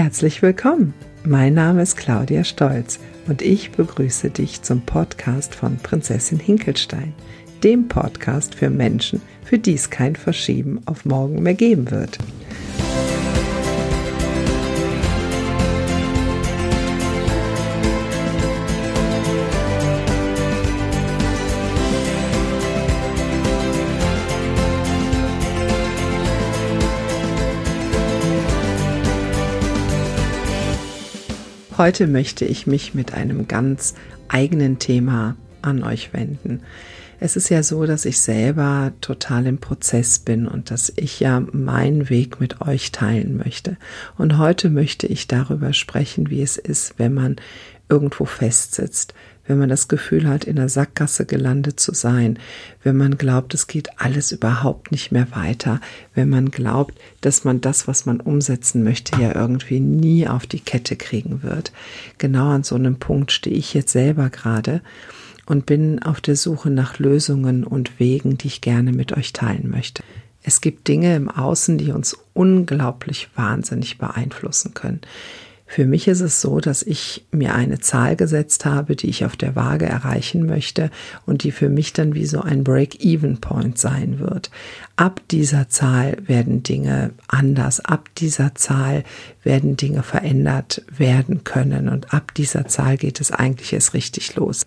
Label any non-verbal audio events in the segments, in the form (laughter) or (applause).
Herzlich willkommen. Mein Name ist Claudia Stolz und ich begrüße dich zum Podcast von Prinzessin Hinkelstein, dem Podcast für Menschen, für die es kein Verschieben auf morgen mehr geben wird. Heute möchte ich mich mit einem ganz eigenen Thema an euch wenden. Es ist ja so, dass ich selber total im Prozess bin und dass ich ja meinen Weg mit euch teilen möchte. Und heute möchte ich darüber sprechen, wie es ist, wenn man irgendwo festsitzt, wenn man das Gefühl hat, in der Sackgasse gelandet zu sein, wenn man glaubt, es geht alles überhaupt nicht mehr weiter, wenn man glaubt, dass man das, was man umsetzen möchte, ja irgendwie nie auf die Kette kriegen wird. Genau an so einem Punkt stehe ich jetzt selber gerade und bin auf der Suche nach Lösungen und Wegen, die ich gerne mit euch teilen möchte. Es gibt Dinge im Außen, die uns unglaublich wahnsinnig beeinflussen können. Für mich ist es so, dass ich mir eine Zahl gesetzt habe, die ich auf der Waage erreichen möchte und die für mich dann wie so ein Break-Even-Point sein wird. Ab dieser Zahl werden Dinge anders, ab dieser Zahl werden Dinge verändert werden können und ab dieser Zahl geht es eigentlich erst richtig los.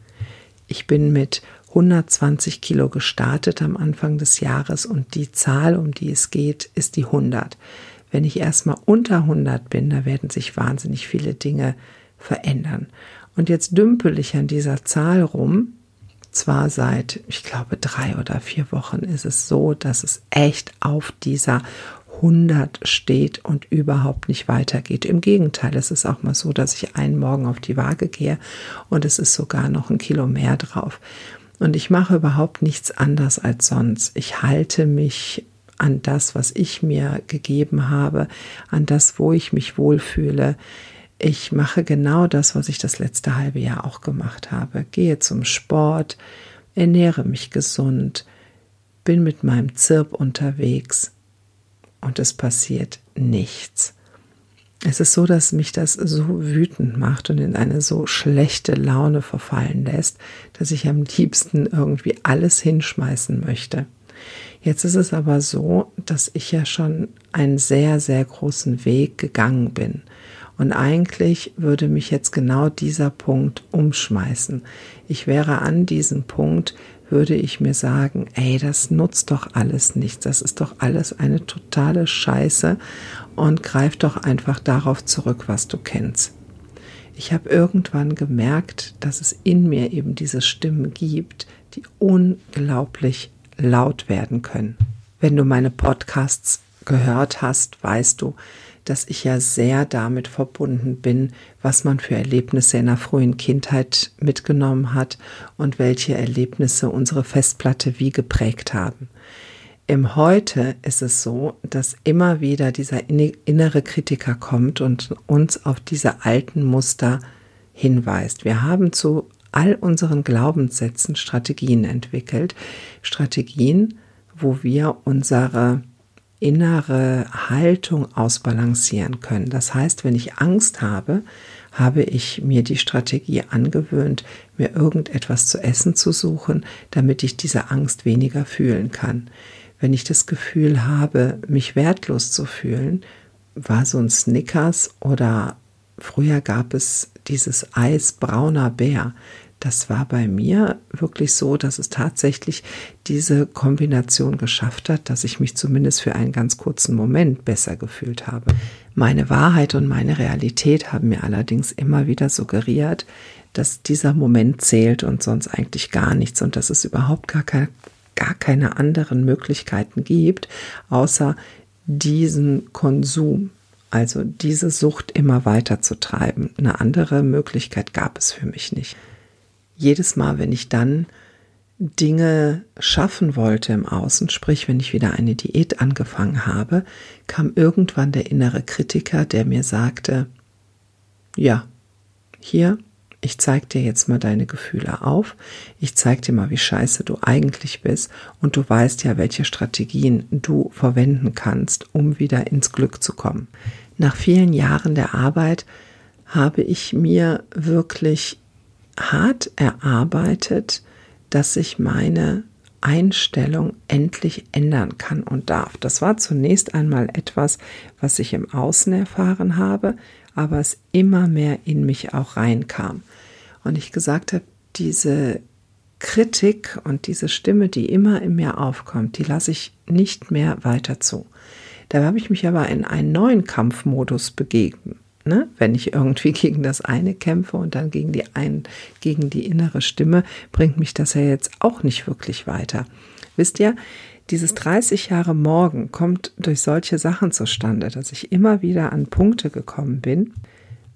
Ich bin mit 120 Kilo gestartet am Anfang des Jahres und die Zahl, um die es geht, ist die 100 wenn ich erstmal unter 100 bin, da werden sich wahnsinnig viele Dinge verändern. Und jetzt dümpel ich an dieser Zahl rum. Zwar seit, ich glaube, drei oder vier Wochen ist es so, dass es echt auf dieser 100 steht und überhaupt nicht weitergeht. Im Gegenteil, es ist auch mal so, dass ich einen Morgen auf die Waage gehe und es ist sogar noch ein Kilo mehr drauf. Und ich mache überhaupt nichts anders als sonst. Ich halte mich an das, was ich mir gegeben habe, an das, wo ich mich wohlfühle. Ich mache genau das, was ich das letzte halbe Jahr auch gemacht habe. Gehe zum Sport, ernähre mich gesund, bin mit meinem Zirp unterwegs und es passiert nichts. Es ist so, dass mich das so wütend macht und in eine so schlechte Laune verfallen lässt, dass ich am liebsten irgendwie alles hinschmeißen möchte. Jetzt ist es aber so, dass ich ja schon einen sehr, sehr großen Weg gegangen bin. Und eigentlich würde mich jetzt genau dieser Punkt umschmeißen. Ich wäre an diesem Punkt, würde ich mir sagen, ey, das nutzt doch alles nichts. Das ist doch alles eine totale Scheiße und greif doch einfach darauf zurück, was du kennst. Ich habe irgendwann gemerkt, dass es in mir eben diese Stimmen gibt, die unglaublich laut werden können. Wenn du meine Podcasts gehört hast, weißt du, dass ich ja sehr damit verbunden bin, was man für Erlebnisse in der frühen Kindheit mitgenommen hat und welche Erlebnisse unsere Festplatte wie geprägt haben. Im Heute ist es so, dass immer wieder dieser innere Kritiker kommt und uns auf diese alten Muster hinweist. Wir haben zu all unseren Glaubenssätzen Strategien entwickelt. Strategien, wo wir unsere innere Haltung ausbalancieren können. Das heißt, wenn ich Angst habe, habe ich mir die Strategie angewöhnt, mir irgendetwas zu essen zu suchen, damit ich diese Angst weniger fühlen kann. Wenn ich das Gefühl habe, mich wertlos zu fühlen, war so ein Snickers oder früher gab es dieses Eis brauner Bär das war bei mir wirklich so, dass es tatsächlich diese Kombination geschafft hat, dass ich mich zumindest für einen ganz kurzen Moment besser gefühlt habe. Meine Wahrheit und meine Realität haben mir allerdings immer wieder suggeriert, dass dieser Moment zählt und sonst eigentlich gar nichts und dass es überhaupt gar keine, gar keine anderen Möglichkeiten gibt, außer diesen Konsum. Also diese Sucht immer weiter zu treiben. Eine andere Möglichkeit gab es für mich nicht jedes Mal, wenn ich dann Dinge schaffen wollte im Außen, sprich wenn ich wieder eine Diät angefangen habe, kam irgendwann der innere Kritiker, der mir sagte, ja, hier ich zeig dir jetzt mal deine Gefühle auf, ich zeig dir mal, wie scheiße du eigentlich bist und du weißt ja, welche Strategien du verwenden kannst, um wieder ins Glück zu kommen. Nach vielen Jahren der Arbeit habe ich mir wirklich hart erarbeitet, dass ich meine Einstellung endlich ändern kann und darf. Das war zunächst einmal etwas, was ich im Außen erfahren habe, aber es immer mehr in mich auch reinkam. Und ich gesagt habe, diese Kritik und diese Stimme, die immer in mir aufkommt, die lasse ich nicht mehr weiter zu. Da habe ich mich aber in einen neuen Kampfmodus begeben. Ne? Wenn ich irgendwie (laughs) gegen das eine kämpfe und dann gegen die, ein, gegen die innere Stimme, bringt mich das ja jetzt auch nicht wirklich weiter. Wisst ihr, dieses 30 Jahre Morgen kommt durch solche Sachen zustande, dass ich immer wieder an Punkte gekommen bin,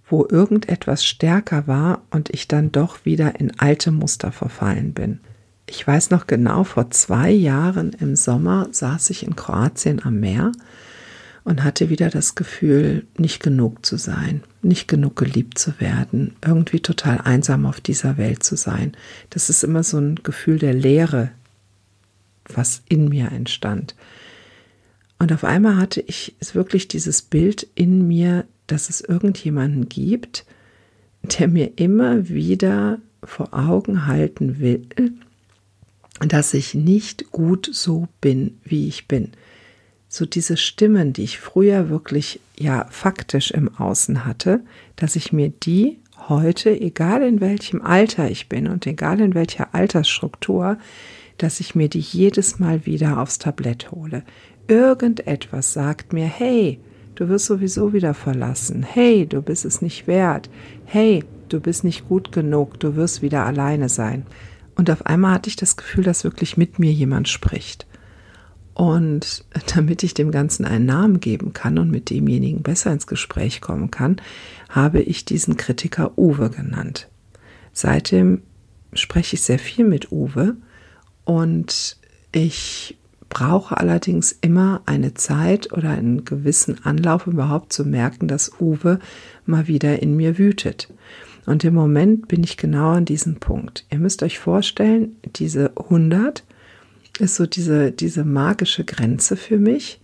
wo irgendetwas stärker war und ich dann doch wieder in alte Muster verfallen bin. Ich weiß noch genau, vor zwei Jahren im Sommer saß ich in Kroatien am Meer und hatte wieder das Gefühl, nicht genug zu sein, nicht genug geliebt zu werden, irgendwie total einsam auf dieser Welt zu sein. Das ist immer so ein Gefühl der Leere, was in mir entstand. Und auf einmal hatte ich wirklich dieses Bild in mir, dass es irgendjemanden gibt, der mir immer wieder vor Augen halten will, dass ich nicht gut so bin, wie ich bin. So diese Stimmen, die ich früher wirklich ja faktisch im Außen hatte, dass ich mir die heute, egal in welchem Alter ich bin und egal in welcher Altersstruktur, dass ich mir die jedes Mal wieder aufs Tablett hole. Irgendetwas sagt mir, hey, du wirst sowieso wieder verlassen. Hey, du bist es nicht wert. Hey, du bist nicht gut genug. Du wirst wieder alleine sein. Und auf einmal hatte ich das Gefühl, dass wirklich mit mir jemand spricht. Und (laughs) damit ich dem Ganzen einen Namen geben kann und mit demjenigen besser ins Gespräch kommen kann, habe ich diesen Kritiker Uwe genannt. Seitdem spreche ich sehr viel mit Uwe und ich brauche allerdings immer eine Zeit oder einen gewissen Anlauf, überhaupt zu merken, dass Uwe mal wieder in mir wütet. Und im Moment bin ich genau an diesem Punkt. Ihr müsst euch vorstellen, diese 100 ist so diese, diese magische Grenze für mich.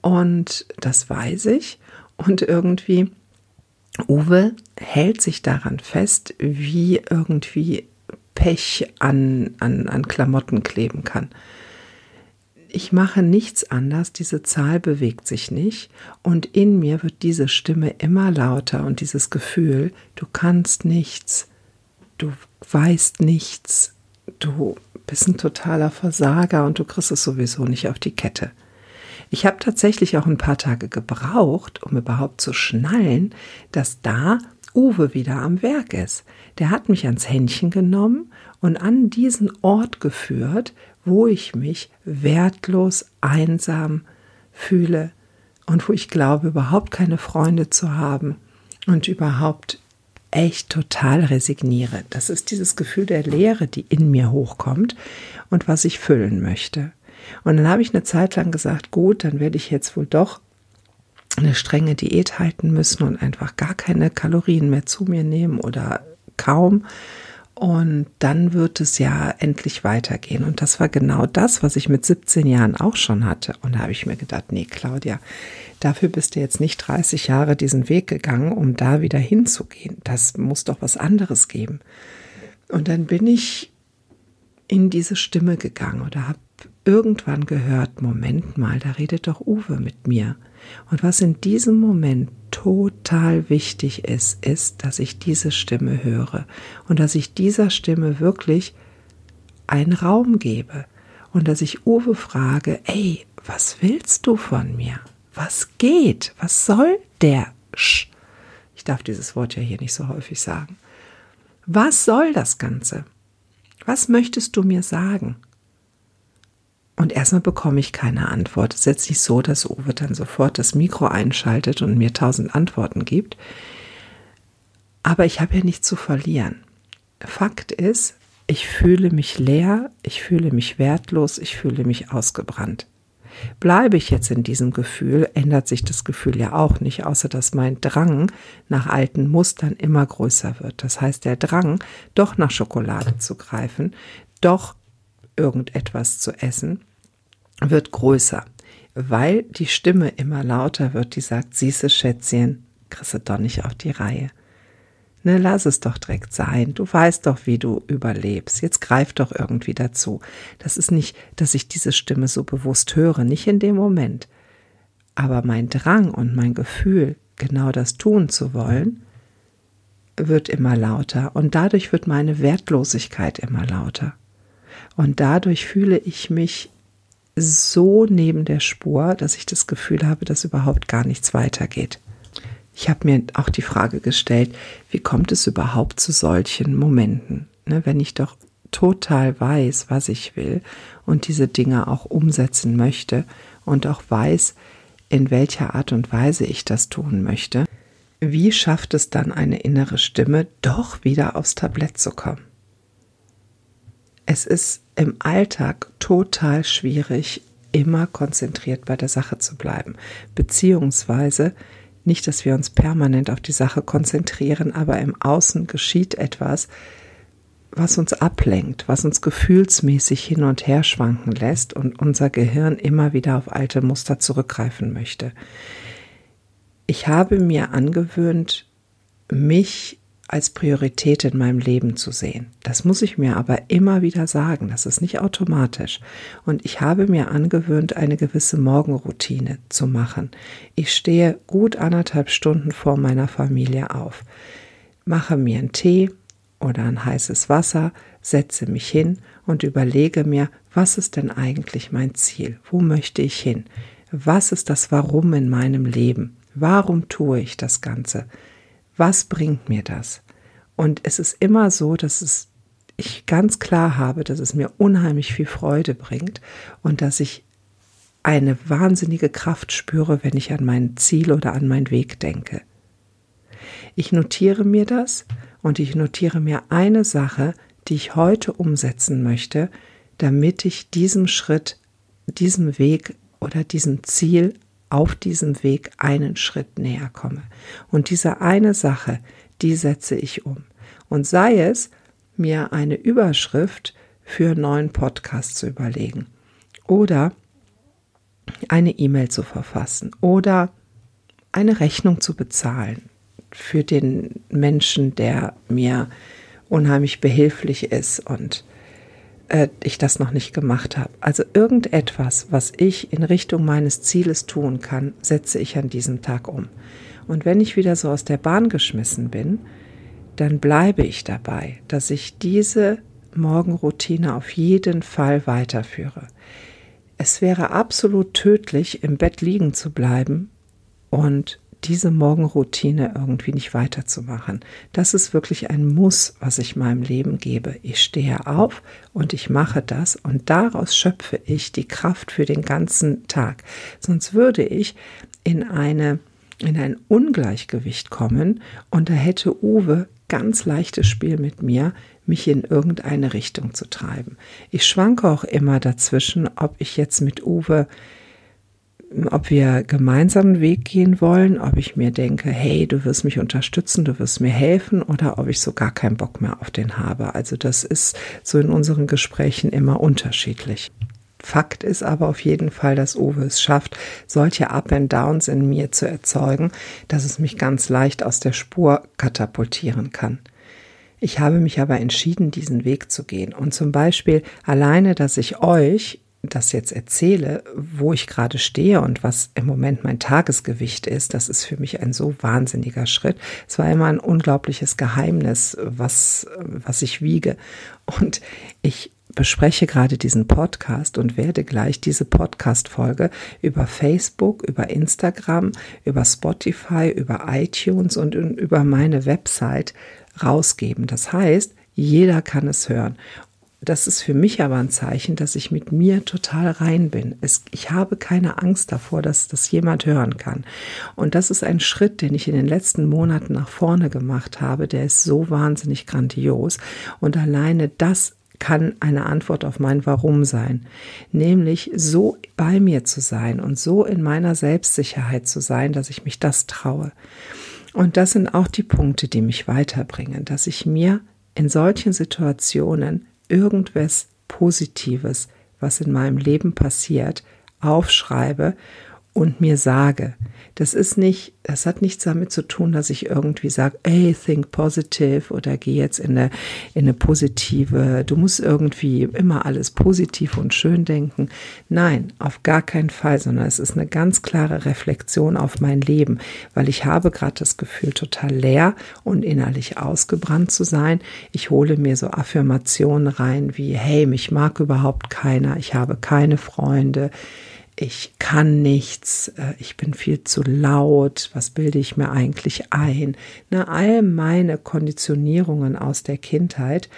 Und das weiß ich. Und irgendwie, Uwe hält sich daran fest, wie irgendwie Pech an, an, an Klamotten kleben kann ich mache nichts anders, diese Zahl bewegt sich nicht und in mir wird diese Stimme immer lauter und dieses Gefühl, du kannst nichts, du weißt nichts, du bist ein totaler Versager und du kriegst es sowieso nicht auf die Kette. Ich habe tatsächlich auch ein paar Tage gebraucht, um überhaupt zu schnallen, dass da Uwe wieder am Werk ist. Der hat mich ans Händchen genommen und an diesen Ort geführt, wo ich mich wertlos einsam fühle und wo ich glaube, überhaupt keine Freunde zu haben und überhaupt echt total resigniere. Das ist dieses Gefühl der Leere, die in mir hochkommt und was ich füllen möchte. Und dann habe ich eine Zeit lang gesagt, gut, dann werde ich jetzt wohl doch eine strenge Diät halten müssen und einfach gar keine Kalorien mehr zu mir nehmen oder kaum und dann wird es ja endlich weitergehen. Und das war genau das, was ich mit 17 Jahren auch schon hatte. Und da habe ich mir gedacht, nee, Claudia, dafür bist du jetzt nicht 30 Jahre diesen Weg gegangen, um da wieder hinzugehen. Das muss doch was anderes geben. Und dann bin ich in diese Stimme gegangen oder habe irgendwann gehört, Moment mal, da redet doch Uwe mit mir. Und was in diesem Moment total wichtig ist, ist, dass ich diese Stimme höre und dass ich dieser Stimme wirklich einen Raum gebe und dass ich Uwe frage, ey, was willst du von mir? Was geht? Was soll der Sch? Ich darf dieses Wort ja hier nicht so häufig sagen. Was soll das Ganze? Was möchtest du mir sagen? Und erstmal bekomme ich keine Antwort. Es ist jetzt nicht so, dass Uwe dann sofort das Mikro einschaltet und mir tausend Antworten gibt. Aber ich habe ja nichts zu verlieren. Fakt ist, ich fühle mich leer, ich fühle mich wertlos, ich fühle mich ausgebrannt. Bleibe ich jetzt in diesem Gefühl, ändert sich das Gefühl ja auch nicht, außer dass mein Drang nach alten Mustern immer größer wird. Das heißt, der Drang, doch nach Schokolade zu greifen, doch irgendetwas zu essen, wird größer, weil die Stimme immer lauter wird, die sagt, siehste Schätzchen, kriegst du doch nicht auf die Reihe. Ne, lass es doch direkt sein. Du weißt doch, wie du überlebst. Jetzt greif doch irgendwie dazu. Das ist nicht, dass ich diese Stimme so bewusst höre, nicht in dem Moment. Aber mein Drang und mein Gefühl, genau das tun zu wollen, wird immer lauter und dadurch wird meine Wertlosigkeit immer lauter. Und dadurch fühle ich mich so neben der Spur, dass ich das Gefühl habe, dass überhaupt gar nichts weitergeht. Ich habe mir auch die Frage gestellt, wie kommt es überhaupt zu solchen Momenten, ne, wenn ich doch total weiß, was ich will und diese Dinge auch umsetzen möchte und auch weiß, in welcher Art und Weise ich das tun möchte. Wie schafft es dann eine innere Stimme, doch wieder aufs Tablett zu kommen? Es ist im Alltag total schwierig, immer konzentriert bei der Sache zu bleiben, beziehungsweise nicht, dass wir uns permanent auf die Sache konzentrieren, aber im Außen geschieht etwas, was uns ablenkt, was uns gefühlsmäßig hin und her schwanken lässt und unser Gehirn immer wieder auf alte Muster zurückgreifen möchte. Ich habe mir angewöhnt, mich als Priorität in meinem Leben zu sehen. Das muss ich mir aber immer wieder sagen, das ist nicht automatisch. Und ich habe mir angewöhnt, eine gewisse Morgenroutine zu machen. Ich stehe gut anderthalb Stunden vor meiner Familie auf, mache mir einen Tee oder ein heißes Wasser, setze mich hin und überlege mir, was ist denn eigentlich mein Ziel? Wo möchte ich hin? Was ist das Warum in meinem Leben? Warum tue ich das Ganze? was bringt mir das? Und es ist immer so, dass es ich ganz klar habe, dass es mir unheimlich viel Freude bringt und dass ich eine wahnsinnige Kraft spüre, wenn ich an mein Ziel oder an meinen Weg denke. Ich notiere mir das und ich notiere mir eine Sache, die ich heute umsetzen möchte, damit ich diesem Schritt, diesem Weg oder diesem Ziel auf diesem Weg einen Schritt näher komme. Und diese eine Sache, die setze ich um. Und sei es, mir eine Überschrift für einen neuen Podcast zu überlegen oder eine E-Mail zu verfassen oder eine Rechnung zu bezahlen für den Menschen, der mir unheimlich behilflich ist und äh, ich das noch nicht gemacht habe. Also irgendetwas, was ich in Richtung meines Zieles tun kann, setze ich an diesem Tag um. Und wenn ich wieder so aus der Bahn geschmissen bin, dann bleibe ich dabei, dass ich diese Morgenroutine auf jeden Fall weiterführe. Es wäre absolut tödlich, im Bett liegen zu bleiben und diese Morgenroutine irgendwie nicht weiterzumachen. Das ist wirklich ein Muss, was ich meinem Leben gebe. Ich stehe auf und ich mache das und daraus schöpfe ich die Kraft für den ganzen Tag. Sonst würde ich in eine in ein Ungleichgewicht kommen und da hätte Uwe ganz leichtes Spiel mit mir, mich in irgendeine Richtung zu treiben. Ich schwanke auch immer dazwischen, ob ich jetzt mit Uwe ob wir gemeinsam einen Weg gehen wollen, ob ich mir denke, hey, du wirst mich unterstützen, du wirst mir helfen oder ob ich so gar keinen Bock mehr auf den habe. Also das ist so in unseren Gesprächen immer unterschiedlich. Fakt ist aber auf jeden Fall, dass Uwe es schafft, solche Up and Downs in mir zu erzeugen, dass es mich ganz leicht aus der Spur katapultieren kann. Ich habe mich aber entschieden, diesen Weg zu gehen. Und zum Beispiel alleine, dass ich euch das jetzt erzähle, wo ich gerade stehe und was im Moment mein Tagesgewicht ist, das ist für mich ein so wahnsinniger Schritt. Es war immer ein unglaubliches Geheimnis, was, was ich wiege. Und ich bespreche gerade diesen Podcast und werde gleich diese Podcast-Folge über Facebook, über Instagram, über Spotify, über iTunes und über meine Website rausgeben. Das heißt, jeder kann es hören das ist für mich aber ein Zeichen, dass ich mit mir total rein bin. Es, ich habe keine Angst davor, dass das jemand hören kann. Und das ist ein Schritt, den ich in den letzten Monaten nach vorne gemacht habe. Der ist so wahnsinnig grandios. Und alleine das kann eine Antwort auf mein Warum sein. Nämlich so bei mir zu sein und so in meiner Selbstsicherheit zu sein, dass ich mich das traue. Und das sind auch die Punkte, die mich weiterbringen, dass ich mir in solchen Situationen irgendwas Positives, was in meinem Leben passiert, aufschreibe und mir sage, das ist nicht, das hat nichts damit zu tun, dass ich irgendwie sage, hey, think positive oder geh jetzt in eine, in eine positive, du musst irgendwie immer alles positiv und schön denken. Nein, auf gar keinen Fall, sondern es ist eine ganz klare Reflexion auf mein Leben, weil ich habe gerade das Gefühl, total leer und innerlich ausgebrannt zu sein. Ich hole mir so Affirmationen rein wie, hey, mich mag überhaupt keiner, ich habe keine Freunde ich kann nichts, äh, ich bin viel zu laut, was bilde ich mir eigentlich ein? Na, all meine Konditionierungen aus der Kindheit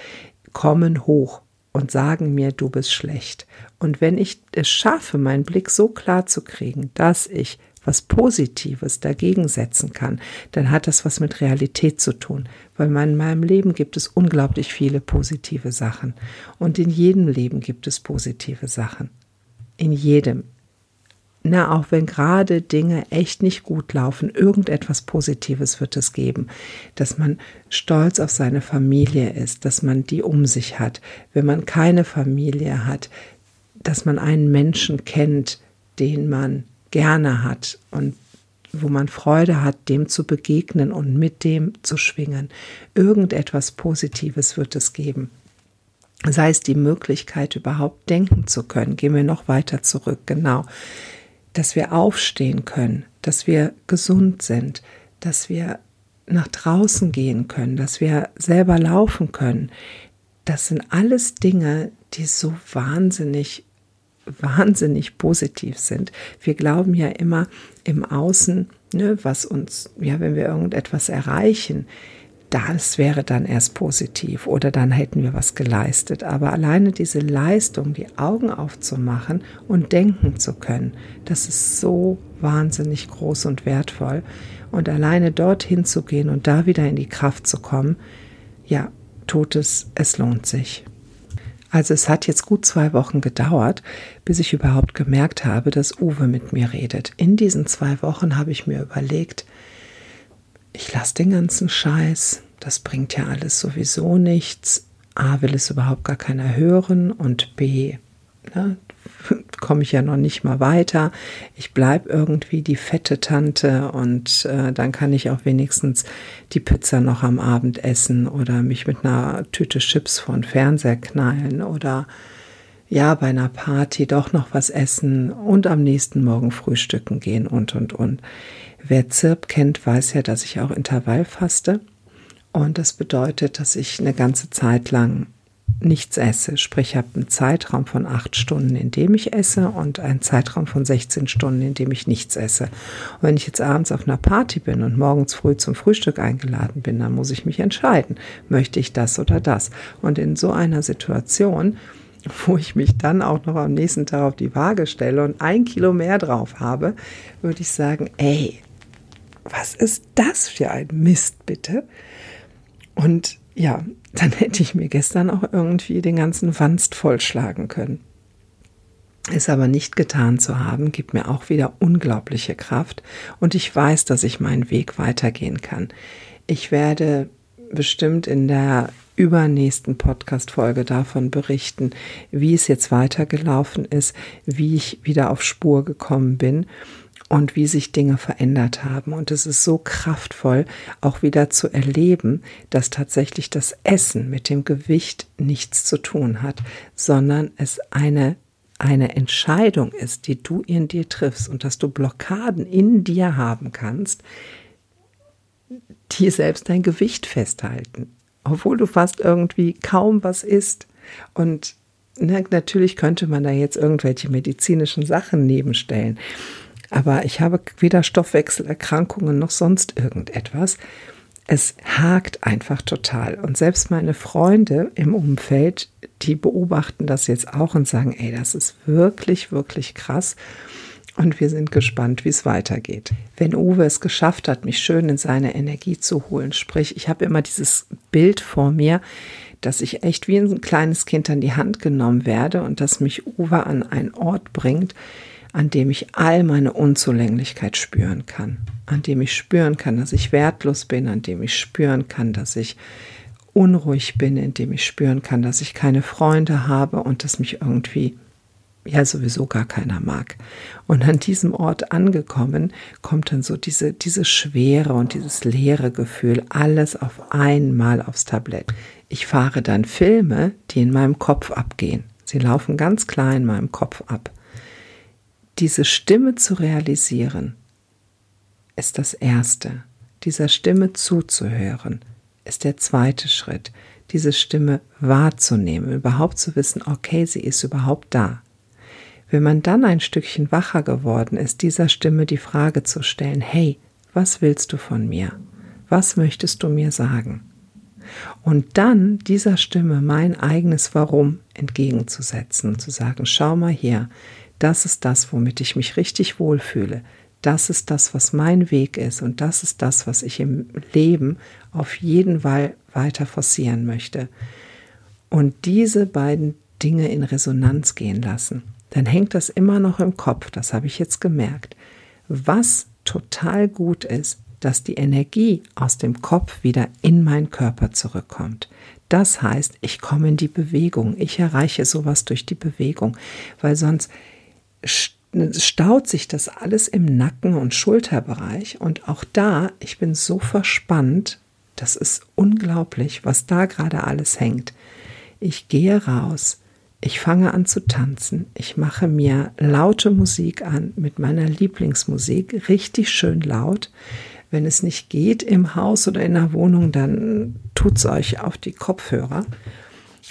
kommen hoch und sagen mir, du bist schlecht. Und wenn ich es schaffe, meinen Blick so klar zu kriegen, dass ich was Positives dagegen setzen kann, dann hat das was mit Realität zu tun. Weil in meinem Leben gibt es unglaublich viele positive Sachen. Und in jedem Leben gibt es positive Sachen. In jedem na, auch wenn gerade Dinge echt nicht gut laufen, irgendetwas Positives wird es geben, dass man stolz auf seine Familie ist, dass man die um sich hat, wenn man keine Familie hat, dass man einen Menschen kennt, den man gerne hat und wo man Freude hat, dem zu begegnen und mit dem zu schwingen. Irgendetwas Positives wird es geben. Sei es die Möglichkeit, überhaupt denken zu können. Gehen wir noch weiter zurück. Genau dass wir aufstehen können, dass wir gesund sind, dass wir nach draußen gehen können, dass wir selber laufen können. Das sind alles Dinge, die so wahnsinnig, wahnsinnig positiv sind. Wir glauben ja immer im Außen, ne, was uns, ja, wenn wir irgendetwas erreichen, das wäre dann erst positiv oder dann hätten wir was geleistet. Aber alleine diese Leistung, die Augen aufzumachen und denken zu können, das ist so wahnsinnig groß und wertvoll. Und alleine dorthin zu gehen und da wieder in die Kraft zu kommen, ja, tut es, es lohnt sich. Also es hat jetzt gut zwei Wochen gedauert, bis ich überhaupt gemerkt habe, dass Uwe mit mir redet. In diesen zwei Wochen habe ich mir überlegt, ich lasse den ganzen Scheiß, das bringt ja alles sowieso nichts. A, will es überhaupt gar keiner hören und B, ne, (laughs) komme ich ja noch nicht mal weiter. Ich bleibe irgendwie die fette Tante und äh, dann kann ich auch wenigstens die Pizza noch am Abend essen oder mich mit einer Tüte Chips vor den Fernseher knallen oder ja, bei einer Party doch noch was essen und am nächsten Morgen frühstücken gehen und und und. Wer Zirp kennt, weiß ja, dass ich auch Intervall faste. Und das bedeutet, dass ich eine ganze Zeit lang nichts esse. Sprich, ich habe einen Zeitraum von acht Stunden, in dem ich esse und einen Zeitraum von 16 Stunden, in dem ich nichts esse. Und wenn ich jetzt abends auf einer Party bin und morgens früh zum Frühstück eingeladen bin, dann muss ich mich entscheiden, möchte ich das oder das. Und in so einer Situation, (laughs) wo ich mich dann auch noch am nächsten Tag auf die Waage stelle und ein Kilo mehr drauf habe, würde ich sagen, ey, was ist das für ein Mist, bitte? Und ja, dann (laughs) hätte ich mir gestern auch irgendwie den ganzen Wanst vollschlagen können. Es aber nicht getan zu haben, gibt mir auch wieder unglaubliche Kraft und ich weiß, dass ich meinen Weg weitergehen kann. Ich werde bestimmt in der übernächsten Podcast-Folge davon berichten, wie es jetzt weitergelaufen ist, wie ich wieder auf Spur gekommen bin und wie sich Dinge verändert haben. Und es ist so kraftvoll, auch wieder zu erleben, dass tatsächlich das Essen mit dem Gewicht nichts zu tun hat, sondern es eine eine Entscheidung ist, die du in dir triffst und dass du Blockaden in dir haben kannst, die selbst dein Gewicht festhalten, obwohl du fast irgendwie kaum was isst. Und ne, natürlich könnte man da jetzt irgendwelche medizinischen Sachen nebenstellen. Aber ich habe weder Stoffwechselerkrankungen noch sonst irgendetwas. Es hakt einfach total. Und selbst meine Freunde im Umfeld, die beobachten das jetzt auch und sagen, ey, das ist wirklich, wirklich krass. und wir sind gespannt, wie es weitergeht. Wenn Uwe es geschafft hat, mich schön in seine Energie zu holen, sprich, ich habe immer dieses Bild vor mir, dass ich echt wie ein kleines Kind an die Hand genommen werde und dass mich Uwe an einen Ort bringt, an dem ich all meine Unzulänglichkeit spüren kann, an dem ich spüren kann, dass ich wertlos bin, an dem ich spüren kann, dass ich unruhig bin, in dem ich spüren kann, dass ich keine Freunde habe und dass mich irgendwie ja sowieso gar keiner mag. Und an diesem Ort angekommen, kommt dann so diese, diese Schwere und dieses leere Gefühl, alles auf einmal aufs Tablett. Ich fahre dann Filme, die in meinem Kopf abgehen. Sie laufen ganz klar in meinem Kopf ab. Diese Stimme zu realisieren, ist das Erste. Dieser Stimme zuzuhören, ist der zweite Schritt. Diese Stimme wahrzunehmen, überhaupt zu wissen, okay, sie ist überhaupt da. Wenn man dann ein Stückchen wacher geworden ist, dieser Stimme die Frage zu stellen, hey, was willst du von mir? Was möchtest du mir sagen? Und dann dieser Stimme mein eigenes Warum entgegenzusetzen zu sagen, schau mal hier, das ist das, womit ich mich richtig wohlfühle. Das ist das, was mein Weg ist und das ist das, was ich im Leben auf jeden Fall weiter forcieren möchte. Und diese beiden Dinge in Resonanz gehen lassen dann hängt das immer noch im Kopf, das habe ich jetzt gemerkt. Was total gut ist, dass die Energie aus dem Kopf wieder in meinen Körper zurückkommt. Das heißt, ich komme in die Bewegung, ich erreiche sowas durch die Bewegung, weil sonst staut sich das alles im Nacken- und Schulterbereich und auch da, ich bin so verspannt, das ist unglaublich, was da gerade alles hängt. Ich gehe raus, ich fange an zu tanzen. Ich mache mir laute Musik an mit meiner Lieblingsmusik, richtig schön laut. Wenn es nicht geht im Haus oder in der Wohnung, dann tut es euch auf die Kopfhörer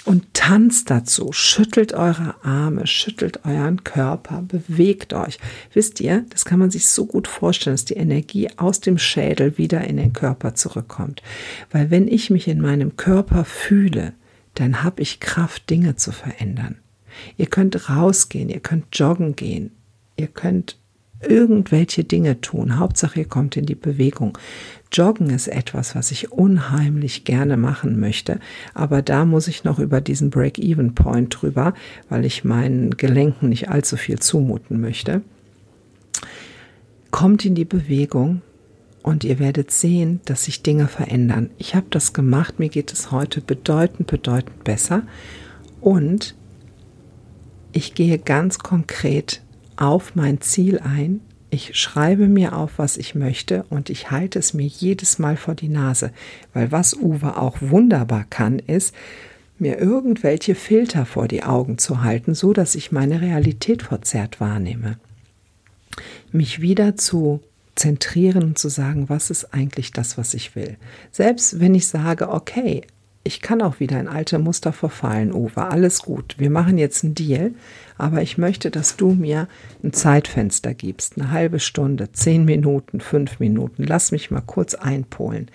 und tanzt dazu. Schüttelt eure Arme, schüttelt euren Körper, bewegt euch. Wisst ihr, das kann man sich so gut vorstellen, dass die Energie aus dem Schädel wieder in den Körper zurückkommt. Weil wenn ich mich in meinem Körper fühle, dann habe ich Kraft, Dinge zu verändern. Ihr könnt rausgehen, ihr könnt joggen gehen, ihr könnt irgendwelche Dinge tun. Hauptsache, ihr kommt in die Bewegung. Joggen ist etwas, was ich unheimlich gerne machen möchte, aber da muss ich noch über diesen Break-Even-Point drüber, weil ich meinen Gelenken nicht allzu viel zumuten möchte. Kommt in die Bewegung, und ihr werdet sehen, dass sich Dinge verändern. Ich habe das gemacht, mir geht es heute bedeutend, bedeutend besser und ich gehe ganz konkret auf mein Ziel ein. Ich schreibe mir auf, was ich möchte und ich halte es mir jedes Mal vor die Nase, weil was Uwe auch wunderbar kann, ist, mir irgendwelche Filter vor die Augen zu halten, so dass ich meine Realität verzerrt wahrnehme. Mich wieder zu zentrieren und zu sagen, was ist eigentlich das, was ich will. Selbst wenn ich sage, okay, ich kann auch wieder in alte Muster verfallen, Uwe, alles gut, wir machen jetzt einen Deal, aber ich möchte, dass du mir ein Zeitfenster gibst, eine halbe Stunde, zehn Minuten, fünf Minuten, lass mich mal kurz einpolen.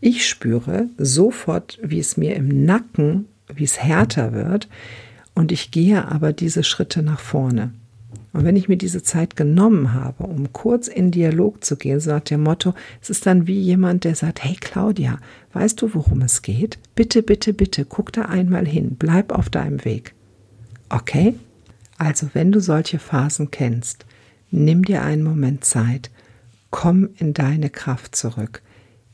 Ich spüre sofort, wie es mir im Nacken, wie es härter wird. Und ich gehe aber diese Schritte nach vorne. Und wenn ich mir diese Zeit genommen habe, um kurz in Dialog zu gehen, so nach dem Motto, es ist dann wie jemand, der sagt, hey Claudia, weißt du, worum es geht? Bitte, bitte, bitte, guck da einmal hin, bleib auf deinem Weg. Okay? Also, wenn du solche Phasen kennst, nimm dir einen Moment Zeit, komm in deine Kraft zurück,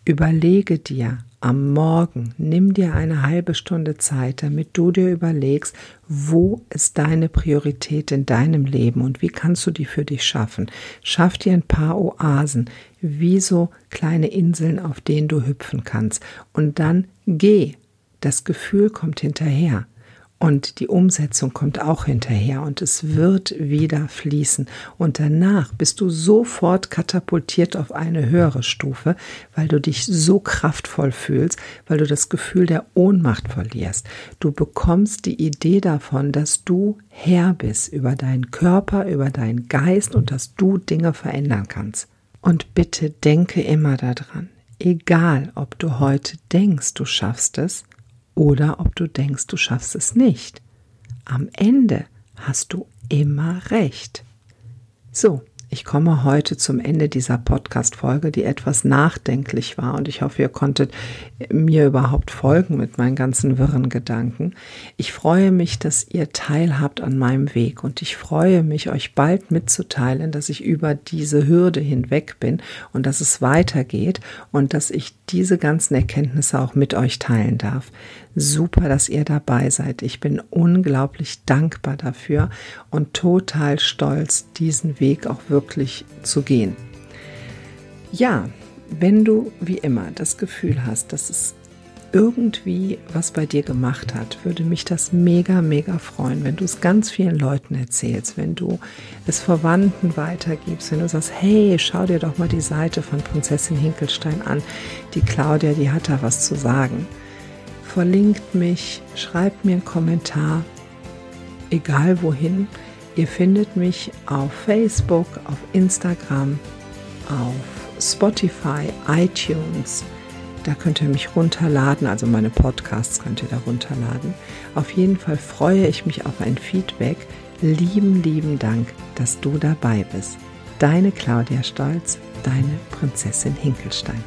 überlege dir, am Morgen nimm dir eine halbe Stunde Zeit, damit du dir überlegst, wo ist deine Priorität in deinem Leben und wie kannst du die für dich schaffen. Schaff dir ein paar Oasen, wie so kleine Inseln, auf denen du hüpfen kannst. Und dann geh. Das Gefühl kommt hinterher. Und die Umsetzung kommt auch hinterher und es wird wieder fließen. Und danach bist du sofort katapultiert auf eine höhere Stufe, weil du dich so kraftvoll fühlst, weil du das Gefühl der Ohnmacht verlierst. Du bekommst die Idee davon, dass du Herr bist über deinen Körper, über deinen Geist und dass du Dinge verändern kannst. Und bitte denke immer daran, egal ob du heute denkst, du schaffst es, oder ob du denkst, du schaffst es nicht. Am Ende hast du immer recht. So, Ich komme heute zum Ende dieser Podcast-Folge, die etwas nachdenklich war und ich hoffe, ihr konntet mir überhaupt folgen mit meinen ganzen wirren Gedanken. Ich freue mich, dass ihr teilhabt an meinem Weg und ich freue mich, euch bald mitzuteilen, dass ich über diese Hürde hinweg bin und dass es weitergeht und dass ich diese ganzen Erkenntnisse auch mit euch teilen darf. Super, dass ihr dabei seid. Ich bin unglaublich dankbar dafür und total stolz, diesen Weg auch wirklich zu gehen. Ja, wenn du wie immer das Gefühl hast, dass es irgendwie was bei dir gemacht hat, würde mich das mega, mega freuen, wenn du es ganz vielen Leuten erzählst, wenn du es Verwandten weitergibst, wenn du sagst, hey, schau dir doch mal die Seite von Prinzessin Hinkelstein an, die Claudia, die hat da was zu sagen verlinkt mich, schreibt mir einen Kommentar, egal wohin. Ihr findet mich auf Facebook, auf Instagram, auf Spotify, iTunes. Da könnt ihr mich runterladen, also meine Podcasts könnt ihr da runterladen. Auf jeden Fall freue ich mich auf ein Feedback. Lieben, lieben Dank, dass du dabei bist. Deine Claudia Stolz, deine Prinzessin Hinkelstein.